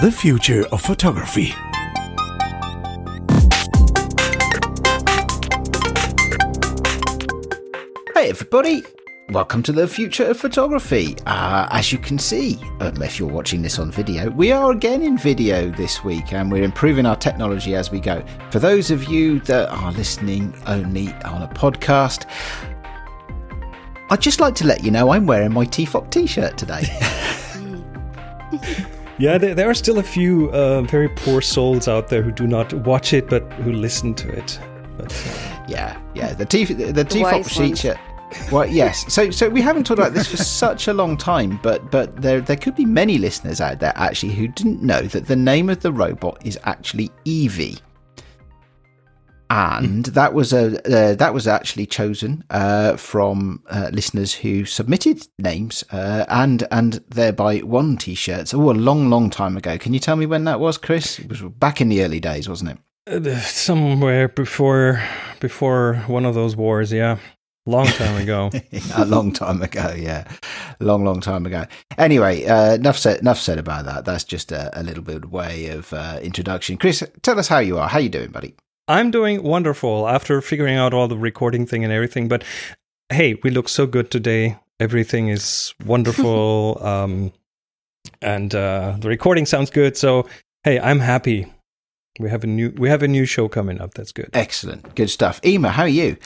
The future of photography. Hey, everybody. Welcome to the future of photography. Uh, as you can see, if you're watching this on video, we are again in video this week and we're improving our technology as we go. For those of you that are listening only on a podcast, I'd just like to let you know I'm wearing my TFOP t shirt today. Yeah, there, there, are still a few uh, very poor souls out there who do not watch it, but who listen to it. But, uh, yeah, yeah, the T the TFOP sheet shirt. Well, yes. So, so we haven't talked about this for such a long time, but but there there could be many listeners out there actually who didn't know that the name of the robot is actually Evie and that was a uh, that was actually chosen uh, from uh, listeners who submitted names uh, and and thereby won t-shirts. Oh, a long, long time ago. Can you tell me when that was, Chris? It was back in the early days, wasn't it? Uh, somewhere before before one of those wars, yeah. Long time ago. a long time ago, yeah. Long, long time ago. Anyway, uh, enough said. Enough said about that. That's just a, a little bit way of introduction. Chris, tell us how you are. How you doing, buddy? I'm doing wonderful after figuring out all the recording thing and everything. But hey, we look so good today. Everything is wonderful. um, and uh, the recording sounds good. So hey, I'm happy. We have a new we have a new show coming up. That's good. Excellent, good stuff. Ema, how are you?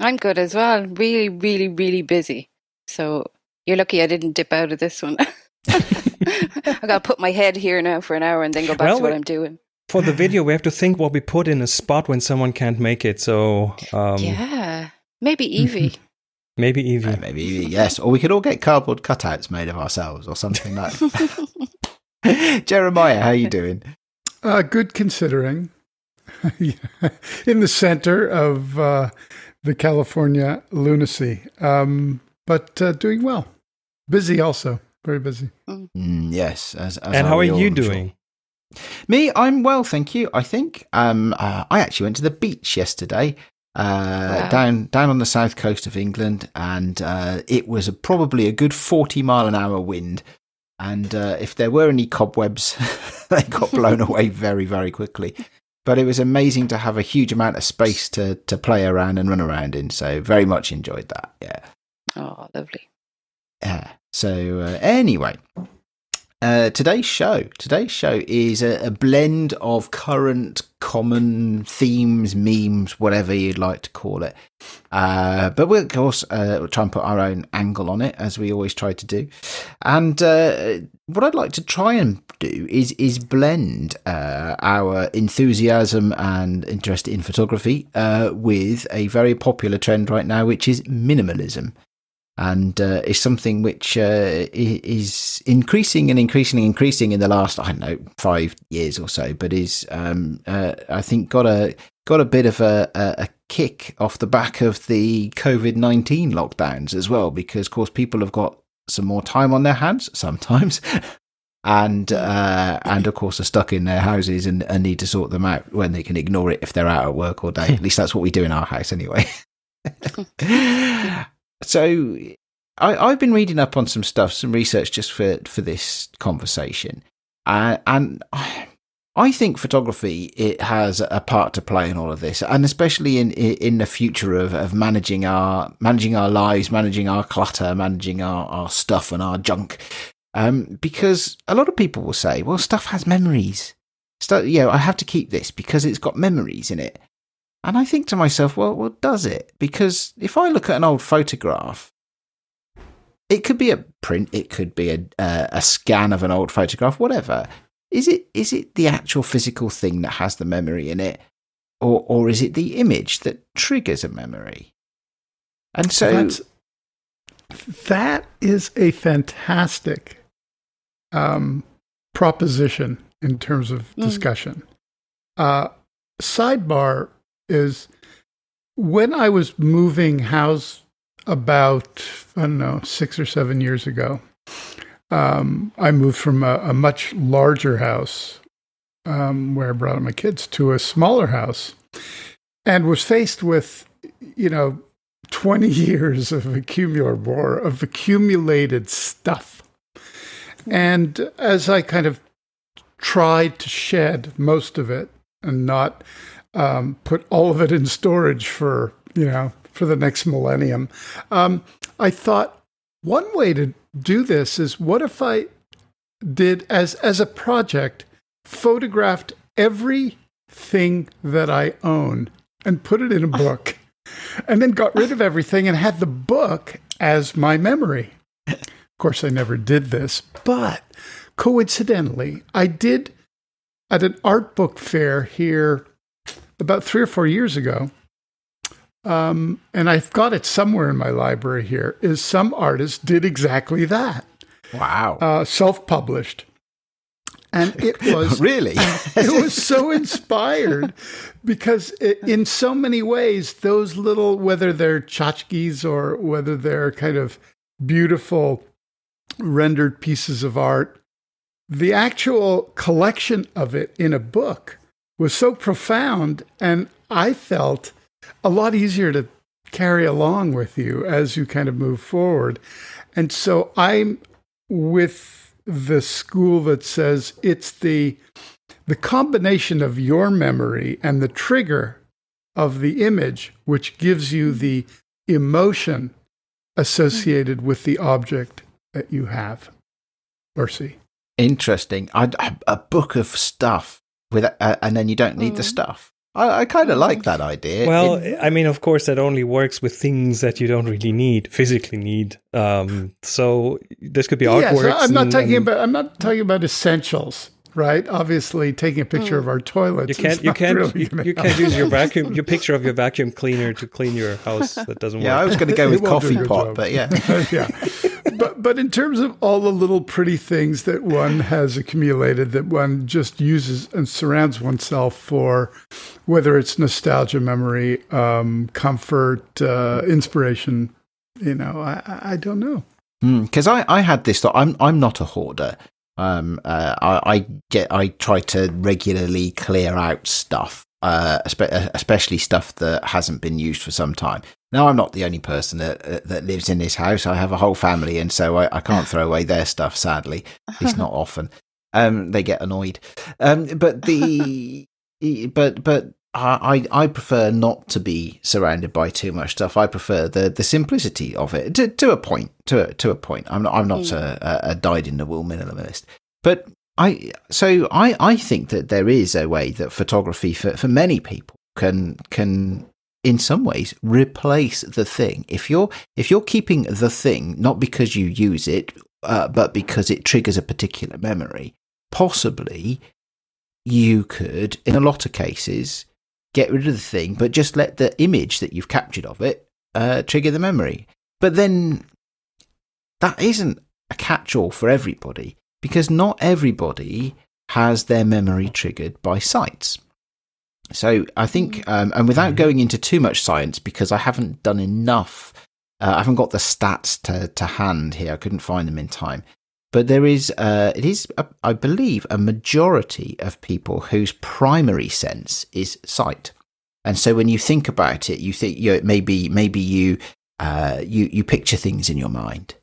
I'm good as well. Really, really, really busy. So you're lucky I didn't dip out of this one. I got to put my head here now for an hour and then go back well, to what I'm doing for the video, we have to think what we put in a spot when someone can't make it. So um, yeah, maybe Evie. maybe Evie. Uh, maybe Evie. Yes, or we could all get cardboard cutouts made of ourselves or something like. Jeremiah, how are you doing? Uh, good considering. in the center of uh, the California lunacy, um, but uh, doing well. Busy also, very busy. Mm, yes. As, as and how are you doing? Me, I'm well, thank you. I think um, uh, I actually went to the beach yesterday. Uh, wow. down down on the south coast of England, and uh, it was a, probably a good forty mile an hour wind. And uh, if there were any cobwebs, they got blown away very very quickly. But it was amazing to have a huge amount of space to to play around and run around in. So very much enjoyed that. Yeah. Oh, lovely. Yeah. So uh, anyway, uh, today's show. Today's show is a, a, blend of current common themes, memes, whatever you'd like to call it. Uh, but we'll, of course, uh, try and put our own angle on it, as we always try to do. And uh, what I'd like to try and do is is blend uh, our enthusiasm and interest in photography with a very popular trend right now, which is minimalism and uh, is something which uh, is increasing and increasing and increasing in the last I don't know five years or so, but is um, uh, I think got a got a bit of a, a, kick off the back of the COVID nineteen lockdowns as well, because of course people have got some more time on their hands sometimes. and uh, and of course are stuck in their houses and, and need to sort them out when they can ignore it if they're out at work all day. At least that's what we do in our house anyway. So I, have been reading up on some stuff, some research just for for this conversation, uh, and I think photography it has a part to play in all of this, and especially in in the future of, of managing our managing our lives, managing our clutter, managing our, our stuff and our junk. Um, because a lot of people will say, "Well, stuff has memories." Stuff, you know, I have to keep this because it's got memories in it. And I think to myself, well, well, does it? Because if I look at an old photograph, it could be a print, it could be a uh, a scan of an old photograph, whatever. Is it is it the actual physical thing that has the memory in it, or or is it the image that triggers a memory? And so That's, that is a fantastic um, proposition in terms of mm. discussion. Uh, sidebar is when I was moving house about, I don't know, six or seven years ago, um, I moved from a, a much larger house um, where I brought up my kids to a smaller house and was faced with, you know, 20 years of accumulator of accumulated stuff. And as I kind of tried to shed most of it and not um, put all of it in storage for you know for the next millennium. Um, I thought one way to do this is what if I did as as a project photographed everything that I own and put it in a book and then got rid of everything and had the book as my memory. Of course, I never did this, but coincidentally, I did at an art book fair here about three or four years ago. Um, and I've got it somewhere in my library here. Is some artist did exactly that. Wow. Uh, Self published. And it was really, it was so inspired because it, in so many ways, those little, whether they're tchotchkes or whether they're kind of beautiful rendered pieces of art, the actual collection of it in a book was so profound. And I felt a lot easier to carry along with you as you kind of move forward. And so I'm with the school that says it's the the combination of your memory and the trigger of the image which gives you the emotion associated with the object that you have or see. Interesting. A book of stuff with, uh, and then you don't need mm. the stuff. I, I kind of like that idea. Well, it, I mean, of course, that only works with things that you don't really need, physically need. Um, so this could be artwork. Yes, I'm not talking and, about. I'm not talking about essentials right? Obviously, taking a picture mm. of our toilets. You can't. You can't. Really you, you, can't use your vacuum. Your picture of your vacuum cleaner to clean your house. That doesn't yeah, work. Yeah, I was going to go with coffee pot, job. but yeah, yeah. But but in terms of all the little pretty things that one has accumulated, that one just uses and surrounds oneself for, whether it's nostalgia, memory, um, comfort, uh, inspiration. You know, I I don't know because mm, I, I had this thought. I'm I'm not a hoarder, um, uh, I, I, get I try to regularly clear out stuff, uh, especially stuff that hasn't been used for some time. Now I'm not the only person that uh, that lives in this house. I have a whole family, and so I, I can't throw away their stuff. Sadly, it's not often. Um, they get annoyed. Um, but the but but I, I prefer not to be surrounded by too much stuff. I prefer the, the simplicity of it to, to a point. To a, to a point. I'm not I'm not mm. a, a dyed in the wool minimalist, but I so I, I think that there is a way that photography for, for many people can can in some ways replace the thing. If you're if you're keeping the thing not because you use it, uh, but because it triggers a particular memory, possibly you could, in a lot of cases, get rid of the thing, but just let the image that you've captured of it uh, trigger the memory. But then that isn't a catch all for everybody because not everybody has their memory triggered by sights. So I think, mm. um, and without mm-hmm. going into too much science, because I haven't done enough, uh, I haven't got the stats to, to hand here. I couldn't find them in time. But there is, uh, it is, a, I believe, a majority of people whose primary sense is sight. And so when you think about it, you think you know, maybe maybe you uh, you you picture things in your mind.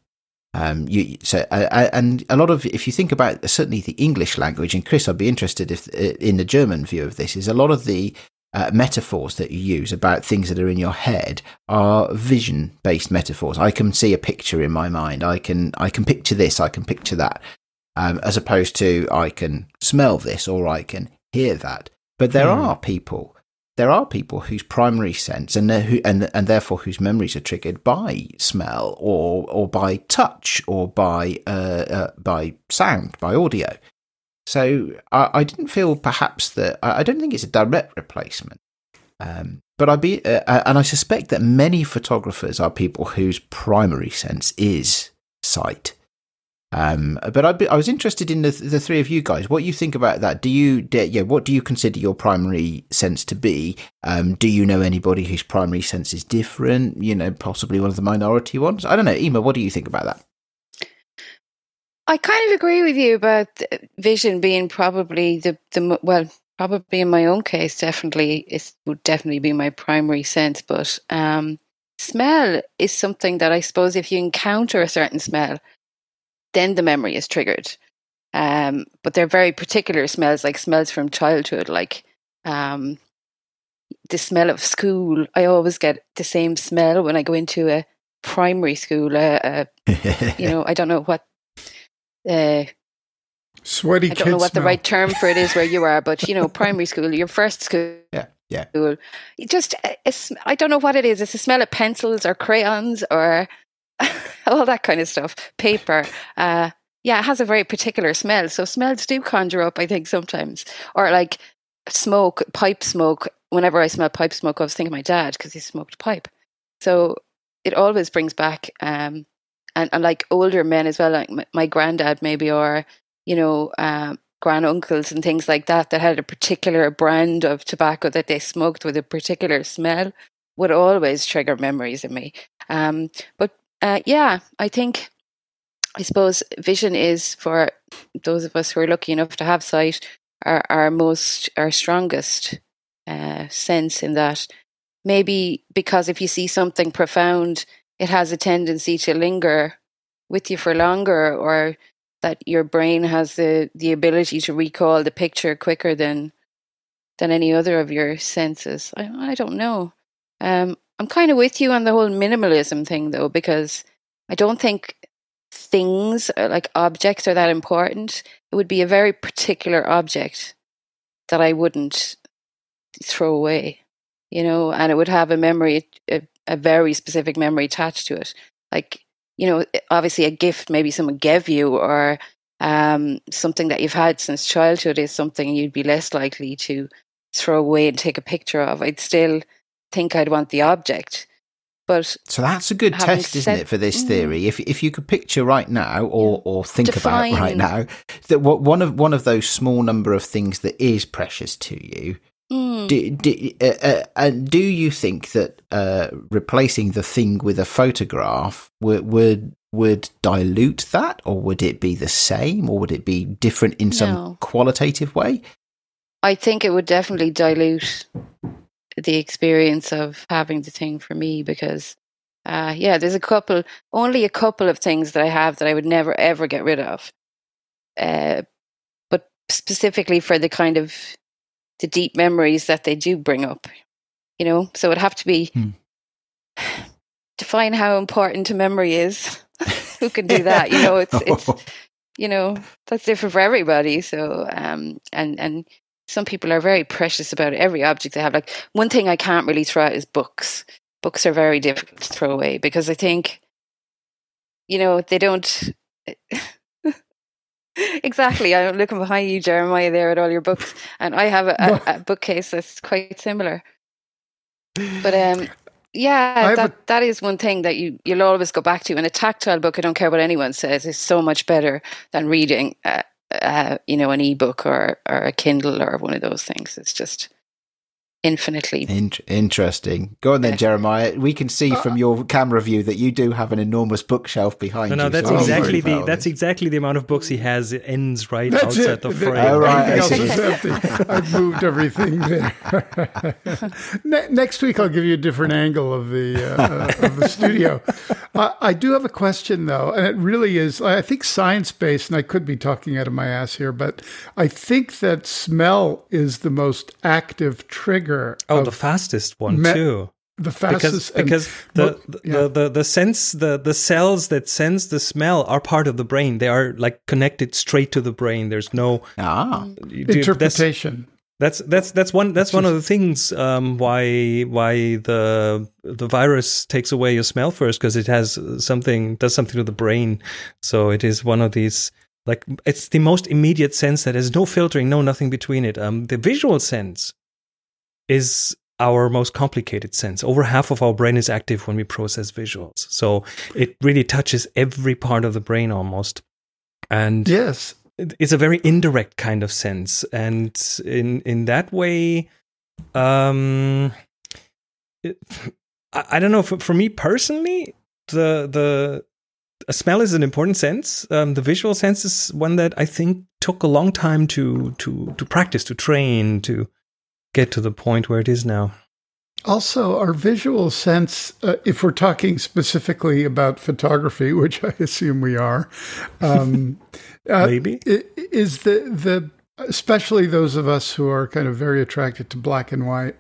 Um, you so uh, uh, and a lot of if you think about certainly the English language, and Chris, I'd be interested if uh, in the German view of this is a lot of the uh, metaphors that you use about things that are in your head are vision based metaphors. I can see a picture in my mind. I can I can picture this. I can picture that. Um, as opposed to I can smell this or I can hear that. But there mm. are people. There are people whose primary sense and who, and and therefore whose memories are triggered by smell or or by touch or by uh, uh, by sound by audio. So I, I didn't feel perhaps that I, I, don't think it's a direct replacement. Um, but I be uh, uh, and I suspect that many photographers are people whose primary sense is sight. Um, but I'd be, I was interested in the the three of you guys. What you think about that? Do you yeah? What do you consider your primary sense to be? Um, do you know anybody whose primary sense is different? You know, possibly one of the minority ones. I don't know. Ema, what do you think about that? I kind of agree with you about vision being probably the the well, probably in my own case, definitely it would definitely be my primary sense. But um, smell is something that I suppose if you encounter a certain smell, then the memory is triggered. Um, but they're very particular smells, like smells from childhood, like um, the smell of school. I always get the same smell when I go into a primary school. Uh, uh, you know, I don't know what. Uh, Sweaty I don't know what the right term for it is where you are, but you know, primary school, your first school. Yeah, yeah. School. It just, it's, I don't know what it is. It's the smell of pencils or crayons or all that kind of stuff. Paper. Uh, yeah, it has a very particular smell. So smells do conjure up, I think, sometimes. Or like smoke, pipe smoke. Whenever I smell pipe smoke, I was thinking of my dad because he smoked pipe. So it always brings back, um, and, and like older men as well, like my, my granddad maybe, or, you know, um, grand uncles and things like that, that had a particular brand of tobacco that they smoked with a particular smell would always trigger memories in me. Um, but uh, yeah, I think, I suppose vision is for those of us who are lucky enough to have sight, our, our most, our strongest uh, sense in that. Maybe because if you see something profound, it has a tendency to linger with you for longer, or that your brain has the, the ability to recall the picture quicker than than any other of your senses. I, I don't know. Um, I'm kind of with you on the whole minimalism thing, though, because I don't think things uh, like objects are that important. It would be a very particular object that I wouldn't throw away, you know, and it would have a memory, a, very specific memory attached to it. Like, you know, obviously a gift maybe someone gave you or um, something that you've had since childhood is something you'd be less likely to throw away and take a picture of. I'd still think I'd want the object. But So that's a good test, isn't it, for this Mm. theory? If if you could picture right now, or or think about right now, that what one of one of those small number of things that is precious to you, mm, do, do, uh, uh, and do you think that uh, replacing the thing with a photograph would would would dilute that, or would it be the same, or would it be different in some No. qualitative way? I think it would definitely dilute the experience of having the thing for me because uh yeah there's a couple only a couple of things that i have that i would never ever get rid of uh but specifically for the kind of the deep memories that they do bring up you know? So it'd have to be Hmm. define how important a memory is. Who can do that? You know it's it's you know that's different for everybody. So um and and some people are very precious about every object they have. Like one thing i can't really throw out is books. Books are very difficult to throw away because i think you know they don't exactly i'm looking behind you jeremiah there at all your books and i have a, a, a bookcase that's quite similar but um yeah, that, that is one thing that you, you'll always go back to. And a tactile book, I don't care what anyone says, is so much better than reading, uh, uh, you know, an ebook or, or a Kindle or one of those things. It's just infinitely. In- interesting. Go on then, Yeah. Jeremiah. We can see from your camera view that you do have an enormous bookshelf behind No, you. no, that's so exactly very the well. that's exactly the amount of books he has. It ends right That's outside it. the The- frame. Oh, right, I else is empty. I've moved everything there. ne- next week, I'll give you a different angle of the uh, uh, of the studio. I, I do have a question though, and it really is. I think science based, and I could be talking out of my ass here, but I think that smell is the most active trigger. Oh, the fastest one me- too. the Because fastest and because the mo- the, yeah. the the sense the the cells that sense the smell are part of the brain. They are like connected straight to the brain. There's no Ah, you do- that's- interpretation. That's that's that's one that's one of the things um, why why the the virus takes away your smell first because it has something does something to the brain. So it is one of these like it's the most immediate sense that has no filtering, no nothing between it. Um, the visual sense is our most complicated sense. Over half of our brain is active when we process visuals. So it really touches every part of the brain almost. And Yes, it's a very indirect kind of sense and in in that way um it, I, I don't know for, for me personally the the a smell is an important sense um, the visual sense is one that i think took a long time to to to practice to train to get to the point where it is now Also, our visual sense, uh, if we're talking specifically about photography, which I assume we are, um, uh, maybe is the the especially those of us who are kind of very attracted to black and white.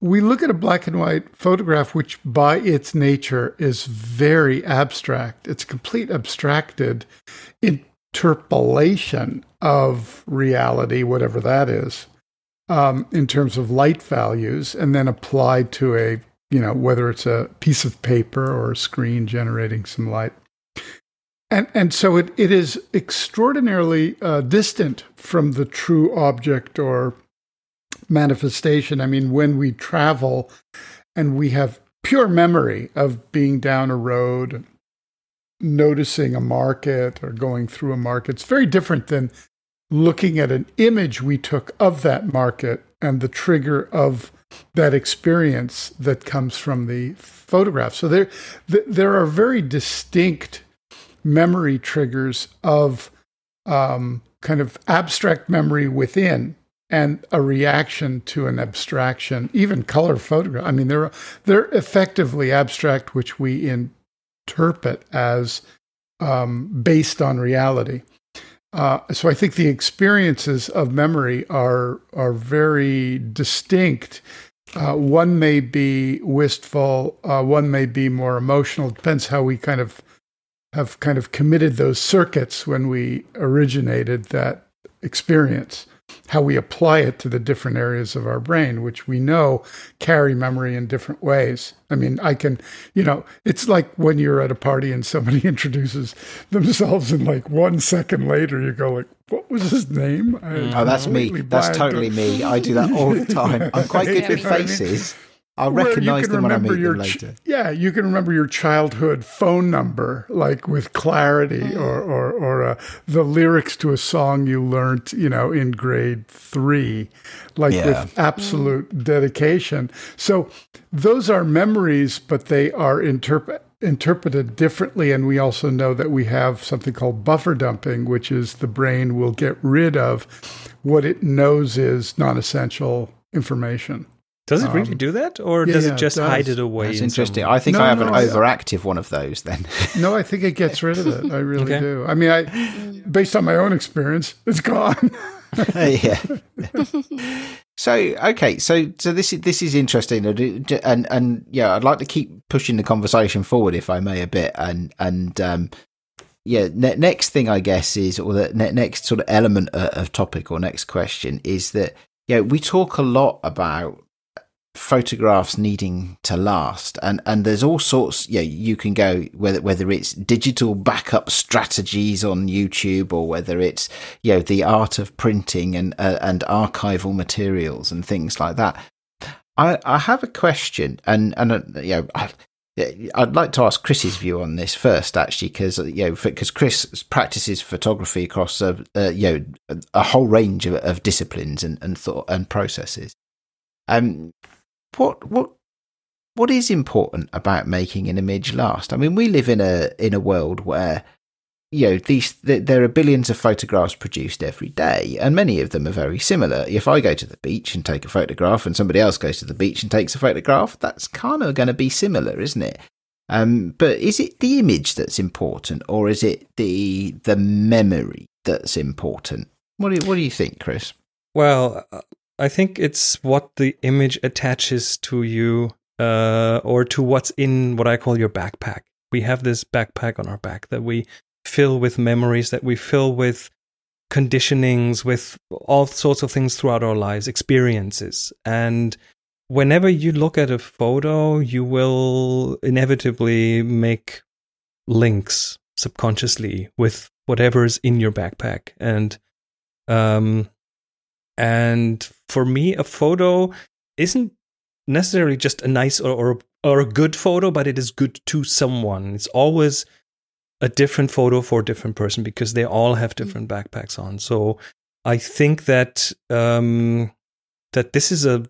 We look at a black and white photograph, which by its nature is very abstract. It's a complete abstracted interpolation of reality, whatever that is um, in terms of light values, and then applied to a, you know, whether it's a piece of paper or a screen generating some light. And, and so it, it is extraordinarily uh, distant from the true object or manifestation. I mean, when we travel and we have pure memory of being down a road, noticing a market or going through a market, it's very different than looking at an image we took of that market and the trigger of that experience that comes from the photograph. So there, there are very distinct memory triggers of um, kind of abstract memory within and a reaction to an abstraction, even color photograph. I mean, they're they're effectively abstract, which we interpret as um, based on reality. Uh, so I think the experiences of memory are are very distinct. Uh, one may be wistful, uh, one may be more emotional. Depends how we kind of have kind of committed those circuits when we originated that experience how we apply it to the different areas of our brain, which we know carry memory in different ways. I mean, I can, you know, it's like when you're at a party and somebody introduces themselves, and like one second later, you go like, "What was his name?" oh, that's me. That's totally me. I do that all the time. I'm quite good with faces. I mean? I'll recognize them when I meet them later. yeah, you can remember your childhood phone number, like with clarity, mm. or or, or uh, the lyrics to a song you learned, you know, in grade three, like yeah. with absolute mm. dedication. So those are memories, but they are interpret interpreted differently. And we also know that we have something called buffer dumping, which is the brain will get rid of what it knows is non essential information. Does it really um, do that, or yeah, does it just it hide it away? That's in interesting. I think no, I have no, an overactive one of those. Then no, I think it gets rid of it. I really okay. do. I mean, I based on my own experience, it's gone. yeah. so okay, so so this is this is interesting, and and yeah, I'd like to keep pushing the conversation forward, if I may, a bit, and and um, yeah, ne- next thing I guess is, or the ne- next sort of element of, of topic or next question is that yeah, we talk a lot about photographs needing to last and and there's all sorts yeah you can go whether whether it's digital backup strategies on YouTube or whether it's you know the art of printing and uh, and archival materials and things like that i i have a question and and uh, you know I, I'd like to ask Chris's view on this first, actually, because you know, because Chris practices photography across a, a you know a whole range of, of disciplines and, and thought and processes. Um, what what what is important about making an image last? I mean, we live in a in a world where you know these there are billions of photographs produced every day, and many of them are very similar. If I go to the beach and take a photograph, and somebody else goes to the beach and takes a photograph, that's kind of going to be similar, isn't it? Um, but is it the image that's important, or is it the the memory that's important? What do you, what do you think, Chris? Well, I think it's what the image attaches to you uh, or to what's in what I call your backpack. We have this backpack on our back that we fill with memories, that we fill with conditionings, with all sorts of things throughout our lives, experiences. And whenever you look at a photo, you will inevitably make links subconsciously with whatever's in your backpack. And um, and for me, a photo isn't necessarily just a nice or, or, or a good photo, but it is good to someone. It's always a different photo for a different person because they all have mm. different backpacks on. So I think that um, that this is a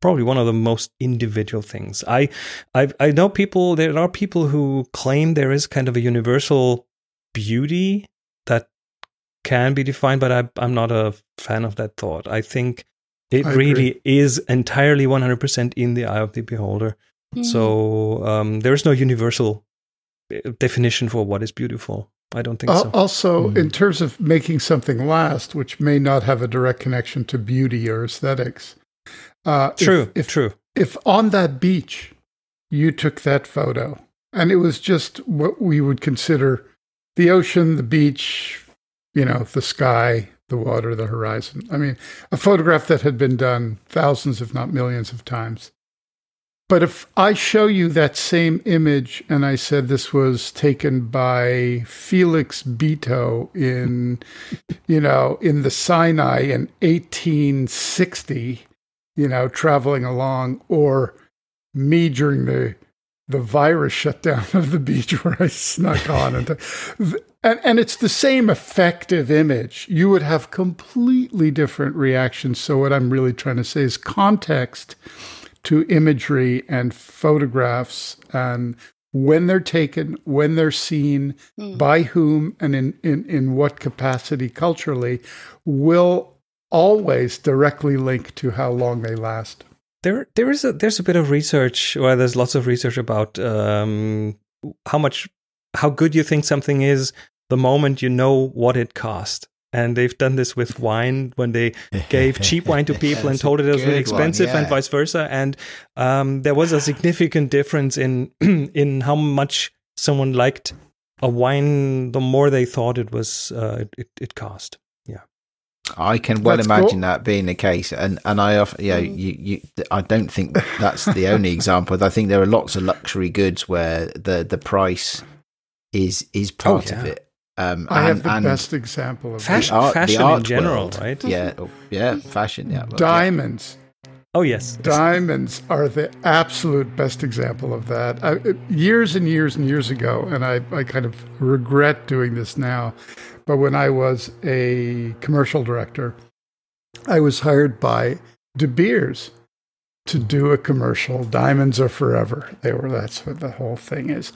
probably one of the most individual things. I I I know people. There are people who claim there is kind of a universal beauty can be defined, but I, I'm not a fan of that thought. I think It I really agree. is entirely 100% in the eye of the beholder. Mm. So um, there is no universal uh, definition for what is beautiful. I don't think Al- so. Also, Mhm. in terms of making something last, which may not have a direct connection to beauty or aesthetics. Uh, if- True, If, true. if on that beach you took that photo and it was just what we would consider the ocean, the beach, you know, the sky, the water, the horizon. I mean, a photograph that had been done thousands, if not millions of times. But if I show you that same image and I said this was taken by Felix Beato in, you know, in the Sinai in 1860, you know, traveling along, or me during the the virus shutdown of the beach where I snuck on and, and and it's the same effective image. You would have completely different reactions. So what I'm really trying to say is context to imagery and photographs and when they're taken, when they're seen, Mm. by whom, and in, in, in what capacity culturally will always directly link to how long they last. There, there is a there's a bit of research, or there's lots of research about um, how much, how good you think something is the moment you know what it cost. And they've done this with wine when they gave cheap wine to people and told it it was really good one, expensive and vice versa. And um, there was a significant difference in in how much someone liked a wine. The more they thought it was, uh, it, it cost. Yeah, I can well That's imagine cool. that being the case, and and I often, yeah, Mm. you, you, I don't think that's the only example. I think there are lots of luxury goods where the the price is is part of yeah. it. Um, I and, have the and best example of Fashion, art- the fashion in general, world. right? yeah, oh, yeah, fashion, yeah, that. well, yeah. Diamonds. Oh yes, Diamonds are the absolute best example of that. I, years and years and years ago, and I, I kind of regret doing this now, but when I was a commercial director, I was hired by De Beers to do a commercial. Diamonds are forever. They were that's what the whole thing is,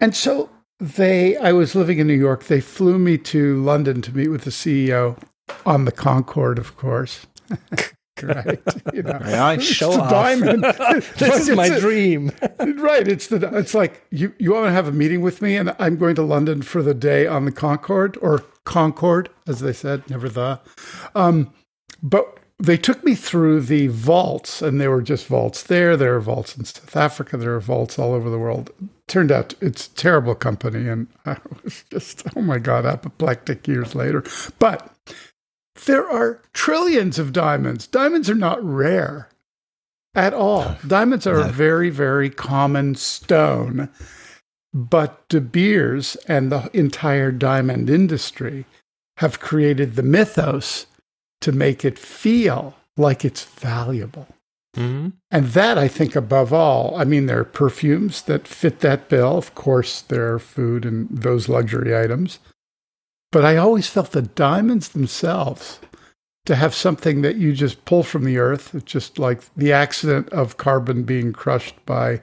and so they. I was living in New York. They flew me to London to meet with the CEO on the Concorde, of course. right, you know, It's show off. diamond. this is my dream. right. It's the. It's like you. You want to have a meeting with me, and I'm going to London for the day on the Concorde or Concord, as they said, never the. Um, but they took me through the vaults, and there were just vaults there. There are vaults in South Africa. There are vaults all over the world. Turned out it's a terrible company, and I was just oh my god, apoplectic years later. But there are trillions of diamonds. Diamonds are not rare at all. Diamonds are a very, very common stone. But De Beers and the entire diamond industry have created the mythos to make it feel like it's valuable. Mhm. And that, I think, above all, I mean, there are perfumes that fit that bill. Of course, there are food and those luxury items. But I always felt the diamonds themselves to have something that you just pull from the earth, it's just like the accident of carbon being crushed by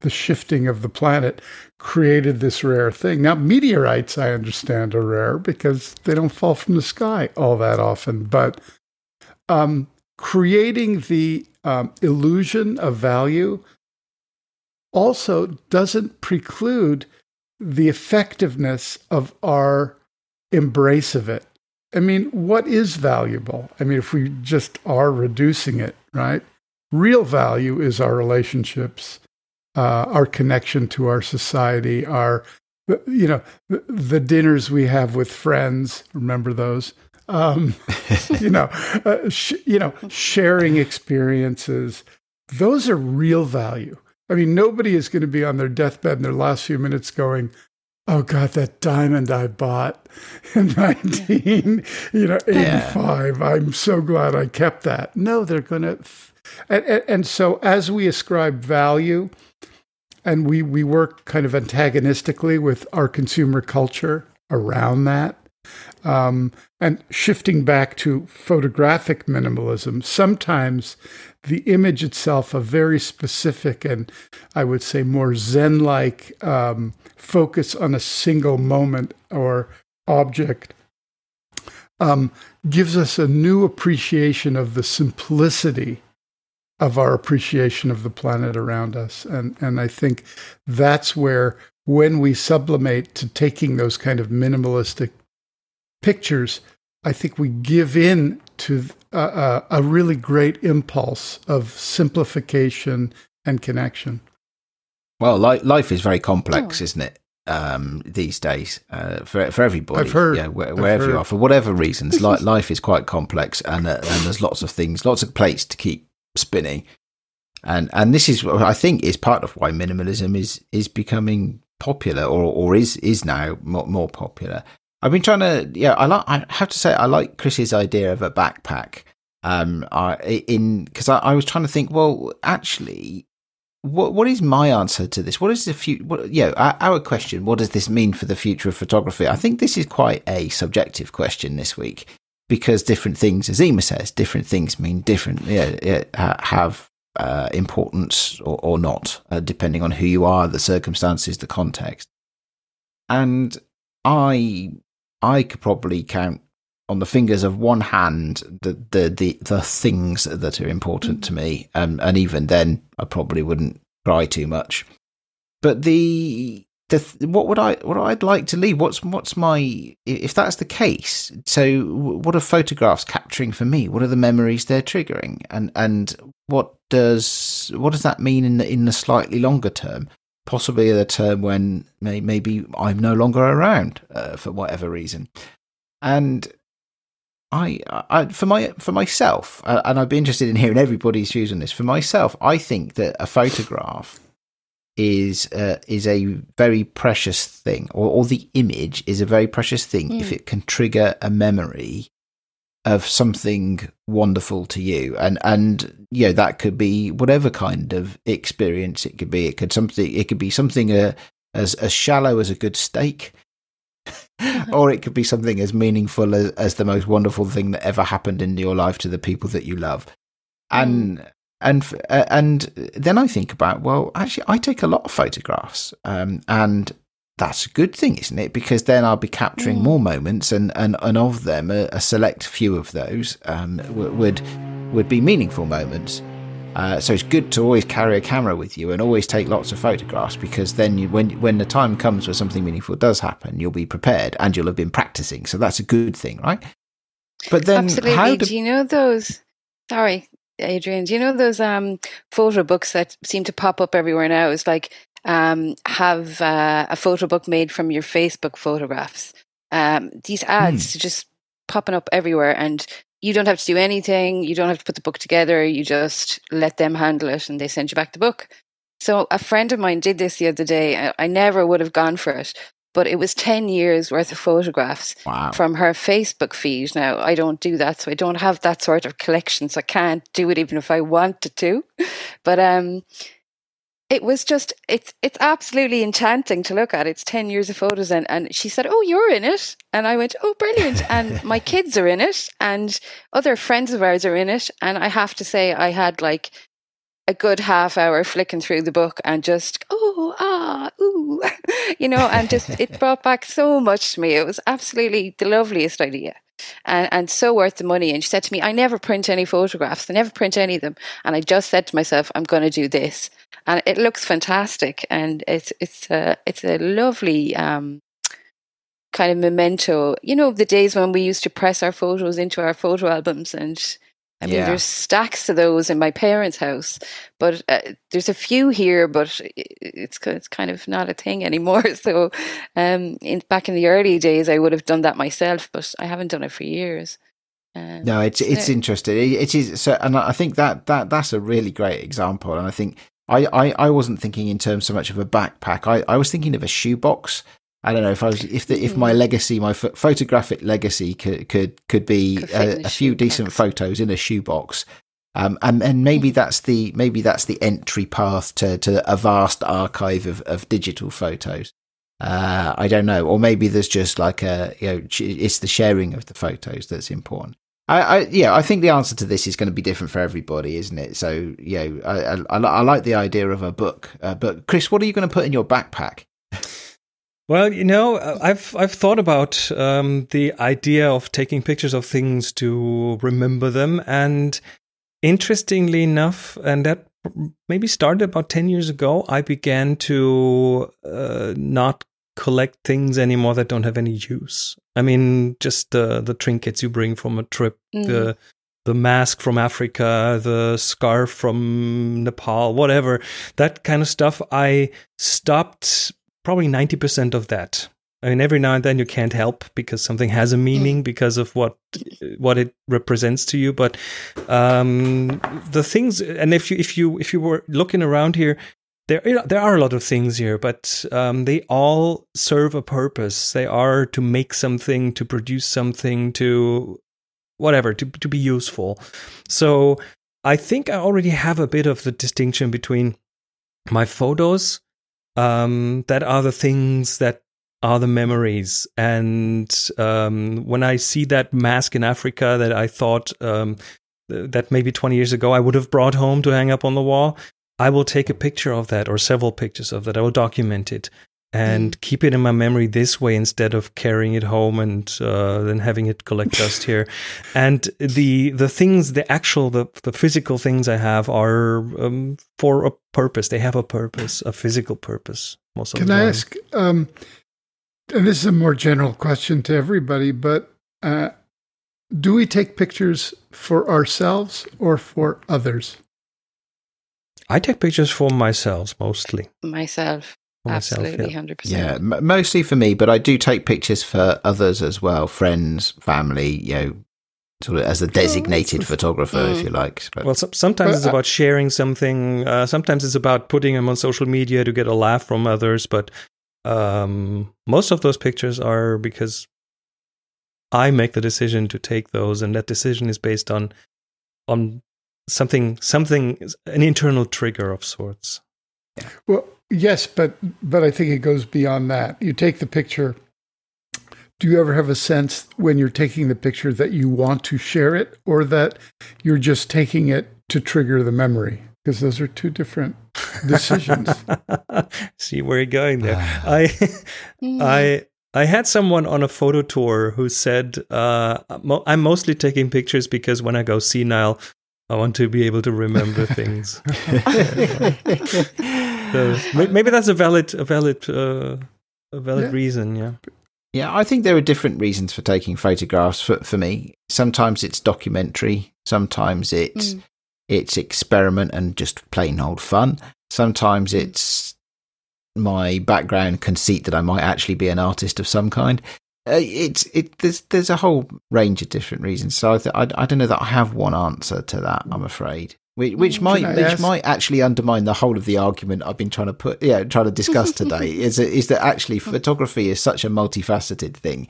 the shifting of the planet created this rare thing. Now, meteorites, I understand, are rare because they don't fall from the sky all that often. But um, creating the um, illusion of value also doesn't preclude the effectiveness of our embrace of it. I mean, what is valuable? I mean, if we just are reducing it, right? Real value is our relationships, uh, our connection to our society, our, you know, the, the dinners we have with friends. Remember those? Um, you know, uh, sh- you know, sharing experiences. Those are real value. I mean, nobody is going to be on their deathbed in their last few minutes going, "Oh God, that diamond I bought in nineteen, you know, eighty-five. I'm so glad I kept that." No, they're going to, and, and, and so as we ascribe value, and we we work kind of antagonistically with our consumer culture around that. Um, and shifting back to photographic minimalism, sometimes the image itself, a very specific and I would say more Zen like um, focus on a single moment or object, um, gives us a new appreciation of the simplicity of our appreciation of the planet around us. And, and I think that's where, when we sublimate to taking those kind of minimalistic pictures, I think we give in to a, a really great impulse of simplification and connection. Well, li- life is very complex, oh. isn't it? Um, these days, uh, for for everybody, I've heard, yeah, wh- wherever heard. you are, for whatever reasons, li- life is quite complex, and uh, and there's lots of things, lots of plates to keep spinning, and and this is, I think, is part of why minimalism is is becoming popular, or or is is now more, more popular. I've been trying to, yeah, I like, I have to say, I like Chris's idea of a backpack. Um, I, in because I, I was trying to think, well, actually, what what is my answer to this? What is the future? Yeah, our, our, question. What does this mean for the future of photography? I think this is quite a subjective question this week because different things, as Ema says, different things mean different. Yeah, yeah have uh, importance or, or not, uh, depending on who you are, the circumstances, the context. And I I could probably count on the fingers of one hand the the the, the things that are important to me, um, and even then, I probably wouldn't cry too much. But the the what would I what I'd like to leave? What's what's my if that's the case? So what are photographs capturing for me? What are the memories they're triggering? And and what does what does that mean in the in the slightly longer term? Possibly at a term when may, maybe I'm no longer around uh, for whatever reason. And I, I, for my for myself, uh, and I'd be interested in hearing everybody's views on this. For myself, I think that a photograph is uh, is a very precious thing, or, or the image is a very precious thing mm. if hmm. it can trigger a memory of something wonderful to you, and and you know that could be whatever kind of experience it could be. It could something. It could be something uh, as as shallow as a good steak. or it could be something as meaningful as, as, the most wonderful thing that ever happened in your life to the people that you love. And mm. and uh, and then I think about well, actually, I take a lot of photographs, um, and that's a good thing, isn't it? Because then I'll be capturing mm. more moments, and, and, and of them, a, a select few of those um, w- would would be meaningful moments. Uh, so it's good to always carry a camera with you and always take lots of photographs because then you, when when the time comes where something meaningful does happen, you'll be prepared and you'll have been practicing. So that's a good thing, right? But then, absolutely. Do, do you know those? Sorry, Adrian. Do you know those um, photo books that seem to pop up everywhere now? It's like um, have uh, a photo book made from your Facebook photographs. Um, these ads hmm. just popping up everywhere, and you don't have to do anything. You don't have to put the book together. You just let them handle it and they send you back the book. So a friend of mine did this the other day. I never would have gone for it, but it was 10 years worth of photographs wow. from her Facebook feed. Now, I don't do that, so I don't have that sort of collection, so I can't do it even if I wanted to. But um, it was just it's it's absolutely enchanting to look at. It's ten years of photos, and and she said, "Oh, you're in it," and I went, "Oh, brilliant!" and my kids are in it, and other friends of ours are in it, and I have to say, I had like a good half hour flicking through the book and just oh ah ooh, you know, and just it brought back so much to me. It was absolutely the loveliest idea. And, and so worth the money. And she said to me, I never print any photographs. I never print any of them. And I just said to myself, I'm going to do this and it looks fantastic, and it's it's a it's a lovely um, kind of memento. You know, the days when we used to press our photos into our photo albums, and I mean, yeah. there's stacks of those in my parents' house, but uh, there's a few here, but it's it's kind of not a thing anymore. So, um, in, back in the early days, I would have done that myself, but I haven't done it for years. Um, no, it's it's so. interesting. It, it is so, and I think that that that's a really great example. And I think I, I, I wasn't thinking in terms so much of a backpack. I, I was thinking of a shoebox. I don't know if I was if the, if my hmm. legacy, my ph- photographic legacy, could could could be could a, a few decent photos in a shoebox, um, and and maybe hmm. that's the maybe that's the entry path to to a vast archive of, of digital photos. Uh, I don't know, or maybe there's just like a you know it's the sharing of the photos that's important. I, I, yeah, I think the answer to this is going to be different for everybody, isn't it? So, yeah, I, I, I like the idea of a book. Uh, but Chris, what are you going to put in your backpack? Well, you know, uh, I've I've thought about um, the idea of taking pictures of things to remember them, and interestingly enough, and that maybe started about ten years ago. I began to uh, not collect things anymore that don't have any use. I mean, just the the trinkets you bring from a trip, Mm. the the mask from Africa, the scarf from Nepal, whatever that kind of stuff. I stopped probably ninety percent of that. I mean, every now and then you can't help because something has a meaning because of what what it represents to you. But um, the things, and if you if you if you were looking around here, there you know, there are a lot of things here, but um, they all serve a purpose. They are to make something, to produce something, to whatever, to to be useful. So I think I already have a bit of the distinction between my photos um, that are the things that are the memories. And um, when I see that mask in Africa that I thought um, that maybe 20 years ago I would have brought home to hang up on the wall, I will take a picture of that or several pictures of that. I will document it and keep it in my memory this way instead of carrying it home and uh, then having it collect dust here. And the the things, the actual, the the physical things I have are um, for a purpose. They have a purpose, a physical purpose. Most of Can the I time. ask? Um, and this is a more general question to everybody, but uh, do we take pictures for ourselves or for others? I take pictures for myself mostly. Myself, For myself, absolutely, yeah. hundred Yeah, percent. m- mostly for me, but I do take pictures for others as well, friends, family, you know, sort of as a designated photographer, if Mm. you like. But Well, some, sometimes But it's I- about sharing something. Uh, sometimes it's about putting them on social media to get a laugh from others. But um, most of those pictures are because I make the decision to take those, and that decision is based on on something something an internal trigger of sorts. Well, yes, but but I think it goes beyond that. You take the picture. Do you ever have a sense when you're taking the picture that you want to share it, or that you're just taking it to trigger the memory? Because those are two different decisions. See where you're going there. I Mm. I I had someone on a photo tour who said, uh, mo- "I'm mostly taking pictures because when I go senile, I want to be able to remember things." So maybe that's a valid a valid uh, a valid Yeah. reason. Yeah. Yeah, I think there are different reasons for taking photographs for, for me. Sometimes it's documentary, sometimes it's Mm. it's experiment and just plain old fun. Sometimes it's my background conceit that I might actually be an artist of some kind. Uh, it's it there's there's a whole range of different reasons. So I, th- I I don't know that I have one answer to that. I'm afraid. Which, which Mm. might which ask- might actually undermine the whole of the argument I've been trying to put yeah trying to discuss today is is that actually photography is such a multifaceted thing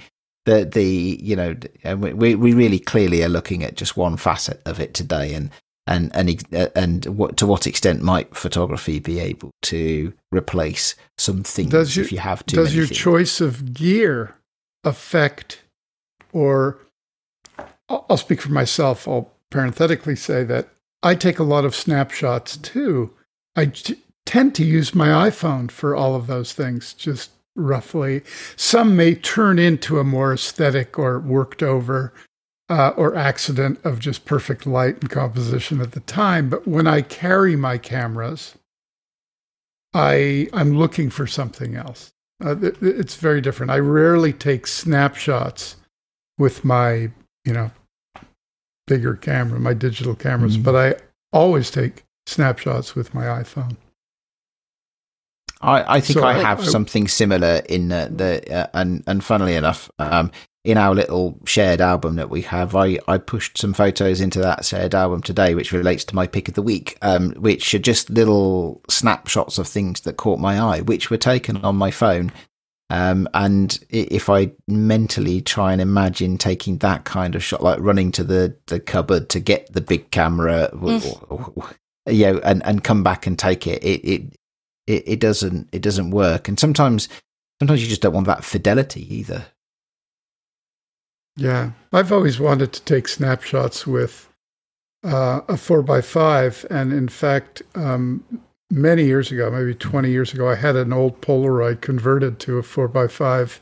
that the you know and we we really clearly are looking at just one facet of it today and and and uh, and what to what extent might photography be able to replace some things Does your- if you have too Does your things? choice of gear affect, or I'll speak for myself. I'll parenthetically say that I take a lot of snapshots too. I t- tend to use my iPhone for all of those things, just roughly. Some may turn into a more aesthetic or worked over uh, or accident of just perfect light and composition at the time. But when I carry my cameras, I I'm looking for something else. Uh, it's very different. I rarely take snapshots with my you know bigger camera, my digital cameras, Mhm. but I always take snapshots with my iPhone. I, I think So I I- have I- something similar in uh, the uh, and and funnily enough, um, in our little shared album that we have, I I pushed some photos into that shared album today, which relates to my pick of the week, um, which are just little snapshots of things that caught my eye, which were taken on my phone. Um, and if I mentally try and imagine taking that kind of shot, like running to the, the cupboard to get the big camera, w- you know, and, and come back and take it, it, it it, it doesn't it doesn't work. And sometimes sometimes you just don't want that fidelity either Yeah, I've always wanted to take snapshots with uh, a four by five, and in fact, um, many years ago, maybe 20 years ago, I had an old Polaroid converted to a 4x5.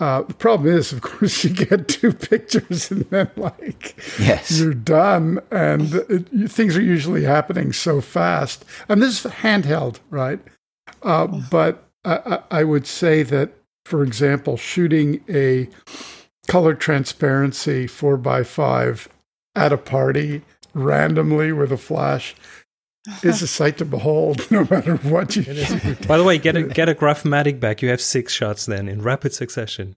Uh, the problem is, of course, you get two pictures and then, like, Yes. you're done. And it, things are usually happening so fast. And this is handheld, right? Uh, but I I would say that, for example, shooting a color transparency 4x5 at a party randomly with a flash is a sight to behold, no matter what you shoot. By the way, get a get a Grafmatic back. You have six shots then in rapid succession.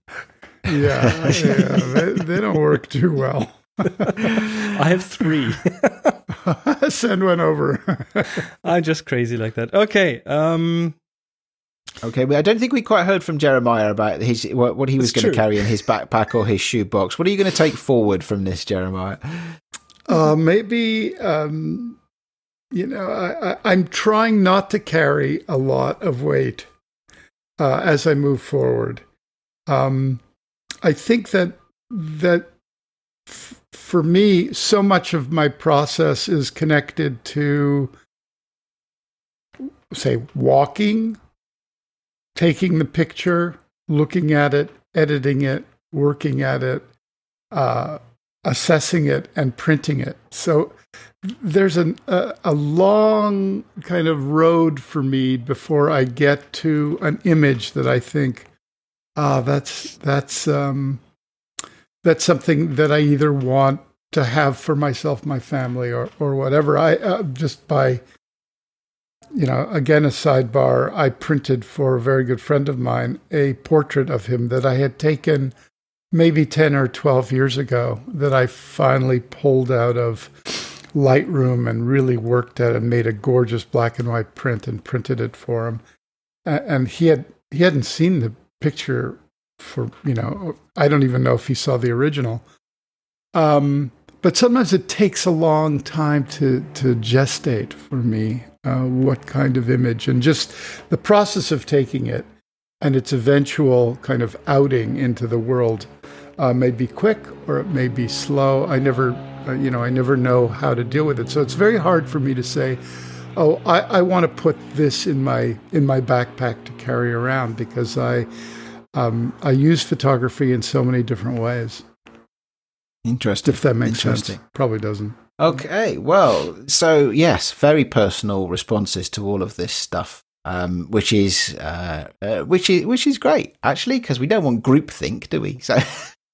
Yeah, yeah they, they don't work too well. I have three. Send one over. I'm just crazy like that. Okay. Um, Okay, but I don't think we quite heard from Jeremiah about his what, what he was That's going to carry in his backpack or his shoebox. What are you going to take forward from this, Jeremiah? Uh, maybe, um, you know, I, I, I'm trying not to carry a lot of weight uh, as I move forward. Um, I think that that f- for me, so much of my process is connected to, say, walking, taking the picture, looking at it, editing it, working at it, uh, assessing it, and printing it. So there's an, a, a long kind of road for me before I get to an image that I think, ah, that's that's um, that's something that I either want to have for myself, my family, or or whatever. I uh, just by you know, again, a sidebar. I printed for a very good friend of mine a portrait of him that I had taken maybe 10 or 12 years ago that I finally pulled out of Lightroom and really worked at and made a gorgeous black and white print and printed it for him. And he had he hadn't seen the picture for, you know, I don't even know if he saw the original. Um, but sometimes it takes a long time to to gestate for me uh, what kind of image and just the process of taking it and its eventual kind of outing into the world uh, may be quick or it may be slow. I never, uh, you know, I never know how to deal with it. So it's very hard for me to say, oh, I, I want to put this in my in my backpack to carry around because I um, I use photography in so many different ways. Interesting. If that makes sense, probably doesn't. Okay, well, so yes, very personal responses to all of this stuff, um, which is uh, uh, which is which is great actually because we don't want groupthink, do we? So.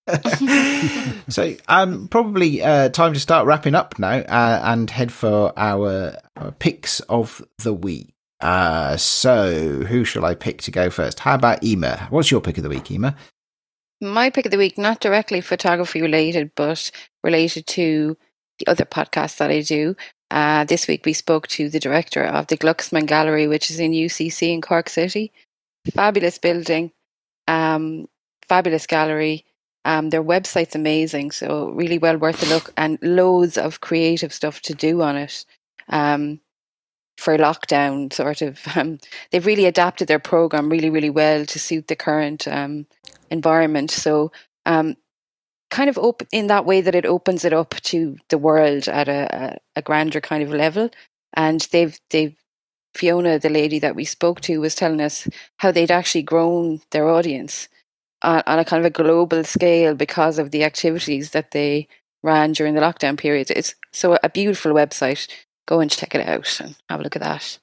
so um probably uh time to start wrapping up now uh, and head for our, our picks of the week uh so who shall i pick to go first how about ema what's your pick of the week ema My pick of the week, not directly photography related, but related to the other podcasts that I do. Uh, this week we spoke to the director of the Glucksman Gallery, which is in UCC in Cork City. Fabulous building, um, fabulous gallery. Um, their website's amazing, so really well worth a look, and loads of creative stuff to do on it. Um, for lockdown, sort of, um, they've really adapted their program really, really well to suit the current um, environment. So, um, kind of open in that way that it opens it up to the world at a, a, grander kind of level. And they've they've Fiona, the lady that we spoke to, was telling us how they'd actually grown their audience on, on a kind of a global scale because of the activities that they ran during the lockdown period. It's so a beautiful website. Go and check it out and have a look at that.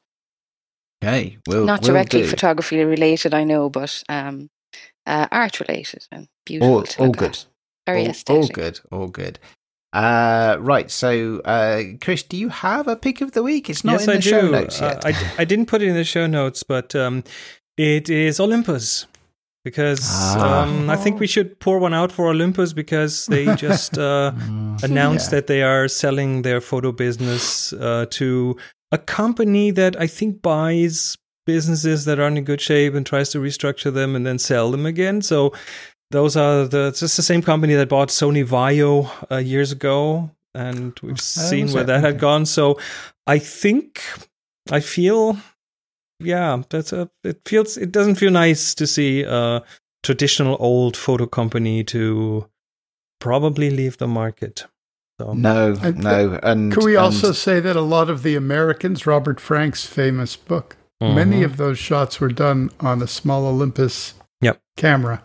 okay we'll, Not directly do. photography related, I know, but um, uh, art related and beautiful. all, all good. Very all, all good all good uh right so uh chris do you have a pick of the week it's not yes, in the I do. show notes Uh, yet I, d- I didn't put it in the show notes, but um, it is Olympus because Ah. um, I think we should pour one out for Olympus because they just uh, announced Yeah. that they are selling their photo business uh, to a company that I think buys businesses that aren't in good shape and tries to restructure them and then sell them again. So those are the just the same company that bought Sony Vaio uh, years ago, and we've seen where it? that had gone. So I think I feel, yeah, that's a. It feels. It doesn't feel nice to see a traditional old photo company to probably leave the market. So No, And- no. And Could we and- also say that a lot of the Americans, Robert Frank's famous book, many Mhm. of those shots were done on a small Olympus Yep. camera.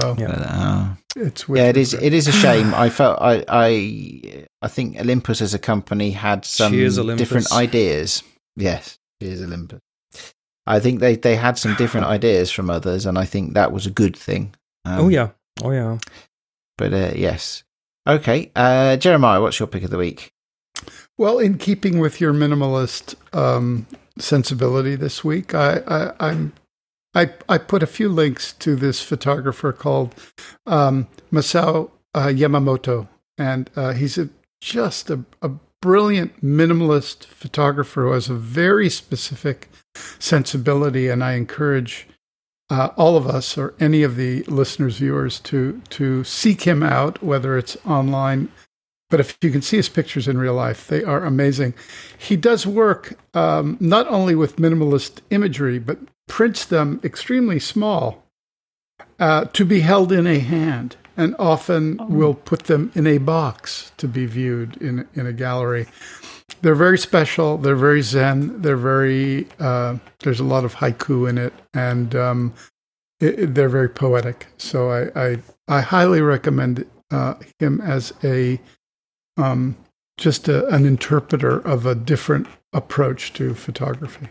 So Yeah. Uh, it's with yeah, it is. It is a shame. I felt I, I, I think Olympus as a company had some Cheers, different ideas. Yes, cheers, Olympus. I think they they had some different ideas from others, and I think that was a good thing. Um, oh yeah, oh yeah. But uh, yes, okay. Uh, Jeremiah, what's your pick of the week? Well, in keeping with your minimalist um, sensibility this week, I, I, I'm I, I put a few links to this photographer called um, Masao uh, Yamamoto, and uh, he's a, just a, a brilliant minimalist photographer who has a very specific sensibility, and I encourage uh, all of us or any of the listeners, viewers, to to seek him out, whether it's online. But if you can see his pictures in real life, they are amazing. He does work um, not only with minimalist imagery, but prints them extremely small uh, to be held in a hand, and often will put them in a box to be viewed in in a gallery. They're very special. They're very zen. They're very. Uh, there's a lot of haiku in it, and um, it, it- they're very poetic. So I I, I highly recommend uh, him as a um, just a, an interpreter of a different approach to photography.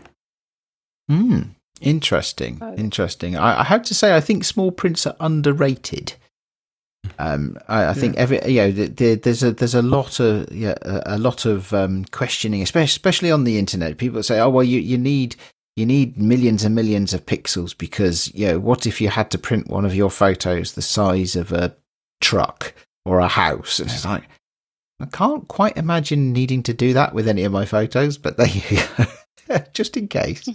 Hmm. Interesting. Oh. Interesting. I, I have to say, I think small prints are underrated. Um, I, I think every you know the, the, there's a there's a lot of yeah a, a lot of um, questioning, especially especially on the internet. People say, oh well, you you need you need millions and millions of pixels because you know what if you had to print one of your photos the size of a truck or a house, and it's like I can't quite imagine needing to do that with any of my photos, but there you go. Just in case.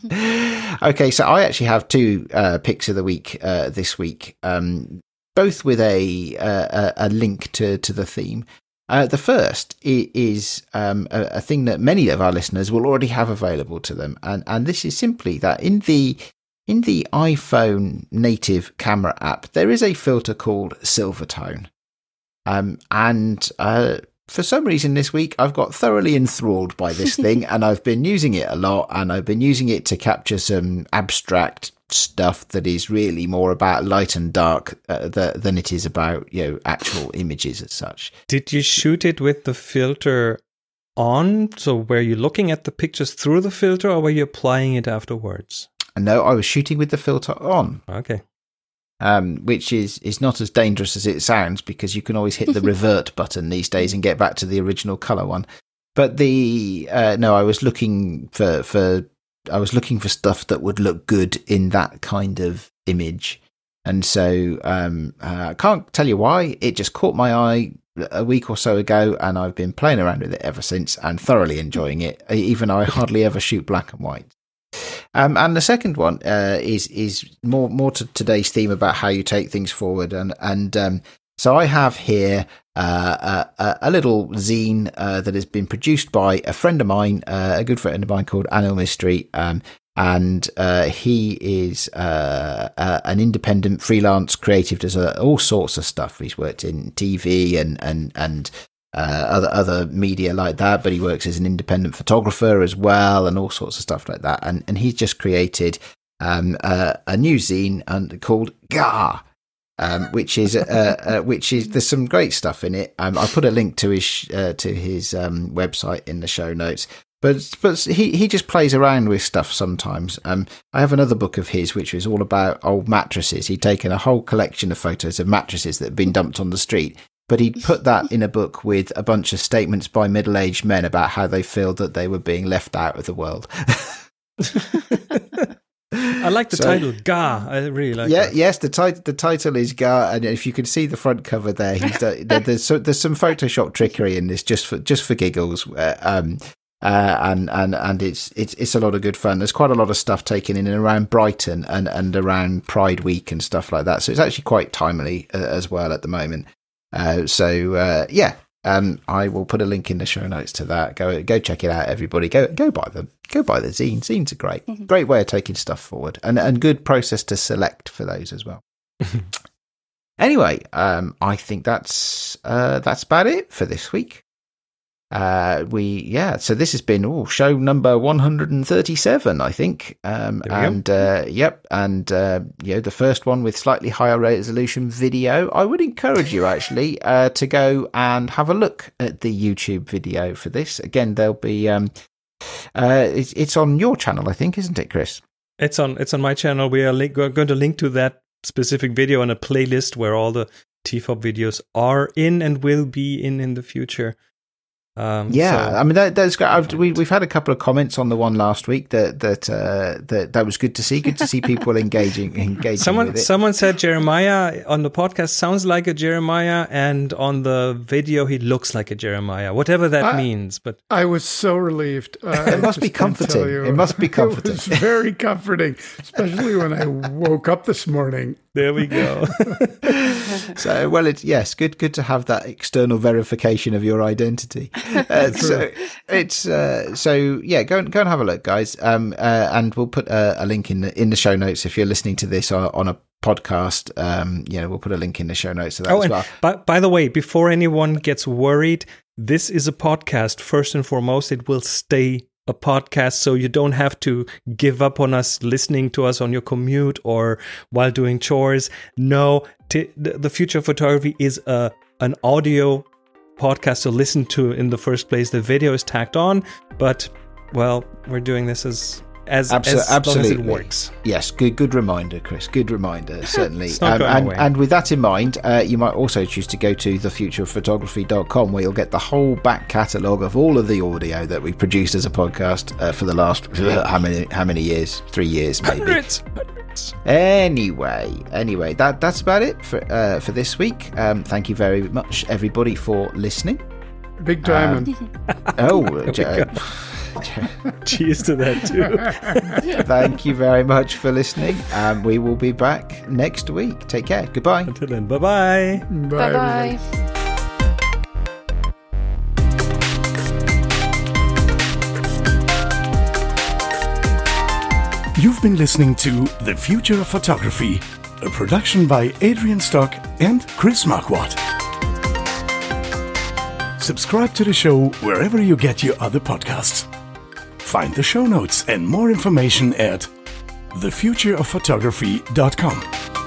okay, so I actually have two uh, picks of the week uh, this week, um, both with a, uh, a link to to the theme. Uh, the first is um, a, a thing that many of our listeners will already have available to them, and and this is simply that in the in the iPhone native camera app there is a filter called Silvertone, um, and uh, for some reason this week I've got thoroughly enthralled by this thing and I've been using it a lot and I've been using it to capture some abstract stuff that is really more about light and dark uh, th- than it is about you know actual images as such. Did you shoot it with the filter on? So were you looking at the pictures through the filter, or were you applying it afterwards? No, I was shooting with the filter on, Okay. Um, which is is not as dangerous as it sounds because you can always hit the revert button these days and get back to the original color one. But the uh, no, I was looking for for I was looking for stuff that would look good in that kind of image, and so um, uh, I can't tell you why. It just caught my eye a week or so ago, and I've been playing around with it ever since, and thoroughly enjoying it. Even though I hardly ever shoot black and white. Um, and the second one uh, is is more more to today's theme about how you take things forward, and and um, so I have here uh, a, a- little zine uh, that has been produced by a friend of mine, uh, a good friend of mine called Anil Mistry, um, and uh, he is uh, an independent freelance creative, does all sorts of stuff. He's worked in TV and and and uh, other other media like that, but he works as an independent photographer as well, and all sorts of stuff like that. And and he's just created um, uh, a new zine and called Gah, um, which is uh, uh, which is there's some great stuff in it. Um, I put a link to his uh, to his um, website in the show notes. But but he he just plays around with stuff sometimes. Um, I have another book of his which was all about old mattresses. He'd taken a whole collection of photos of mattresses that had been dumped on the street, but he'd put that in a book with a bunch of statements by middle aged men about how they feel that they were being left out of the world. I like the So- title Gah. I really like yeah, that. yes. The title the title is Gah, and if you can see the front cover there, he's done, there, there's so, there's some Photoshop trickery in this just for just for giggles. Uh, um, uh, and and and it's it's it's a lot of good fun. There's quite a lot of stuff taken in and around Brighton and and around Pride Week and stuff like that. So it's actually quite timely uh, as well at the moment. Uh, so uh, yeah, um, I will put a link in the show notes to that. Go go check it out, everybody. Go go buy them. Go buy the zine. Zines are great. Great way of taking stuff forward, and and good process to select for those as well. anyway, um, I think that's uh, that's about it for this week. Uh, we yeah. So this has been oh show number one hundred and thirty-seven, I think. Um, There we go. and uh, yep, and uh, you know the first one with slightly higher resolution video. I would encourage you actually uh, to go and have a look at the YouTube video for this. Again, there'll be um, uh, it's, it's on your channel, I think, isn't it, Chris? It's on it's on my channel. We are link, going to link to that specific video on a playlist where all the TFOP videos are in and will be in in the future. Um, Yeah, so- I mean that, that's great. I've, we, we've had a couple of comments on the one last week that that uh, that that was good to see. Good to see people engaging engaging Someone with it. someone said Jeremiah on the podcast sounds like a Jeremiah, and on the video he looks like a Jeremiah. Whatever that I- means, but I was so relieved. Uh, It must be just comforting. you. It must be comforting. It was very comforting, especially when I woke up this morning. There we go. So well, it's yes, good good to have that external verification of your identity. Uh, so it's uh, so yeah, go and go and have a look, guys. Um, uh, and we'll put a, a link in the in the show notes if you're listening to this on, on a podcast. Um, you know, we'll put a link in the show notes to that oh, as well. by, by the way, before anyone gets worried, this is a podcast. First and foremost, it will stay a podcast, so you don't have to give up on us listening to us on your commute or while doing chores. No, t- the future of photography is a an audio podcast to listen to in the first place. The video is tacked on, but well, we're doing this as as, Abso- as long as absolutely. it works. Yes, good good reminder, Chris. Good reminder, certainly. It's not Um, going and, away. and with that in mind, uh, you might also choose to go to thefutureofphotography.com where you'll get the whole back catalogue of all of the audio that we've produced as a podcast uh, for the last how many how many years? Three years, maybe. Hundreds, hundreds. Anyway, anyway, that that's about it for uh, for this week. Um, thank you very much, everybody, for listening. Big diamond. Oh, uh, Cheers to that too. thank you very much for listening. Um, we will be back next week. Take care. Goodbye. Until then, bye-bye. Bye bye. Bye You've been listening to The Future of Photography, a production by Adrian Stock and Chris Marquardt. Subscribe to the show wherever you get your other podcasts. Find the show notes and more information at thefutureofphotography.com.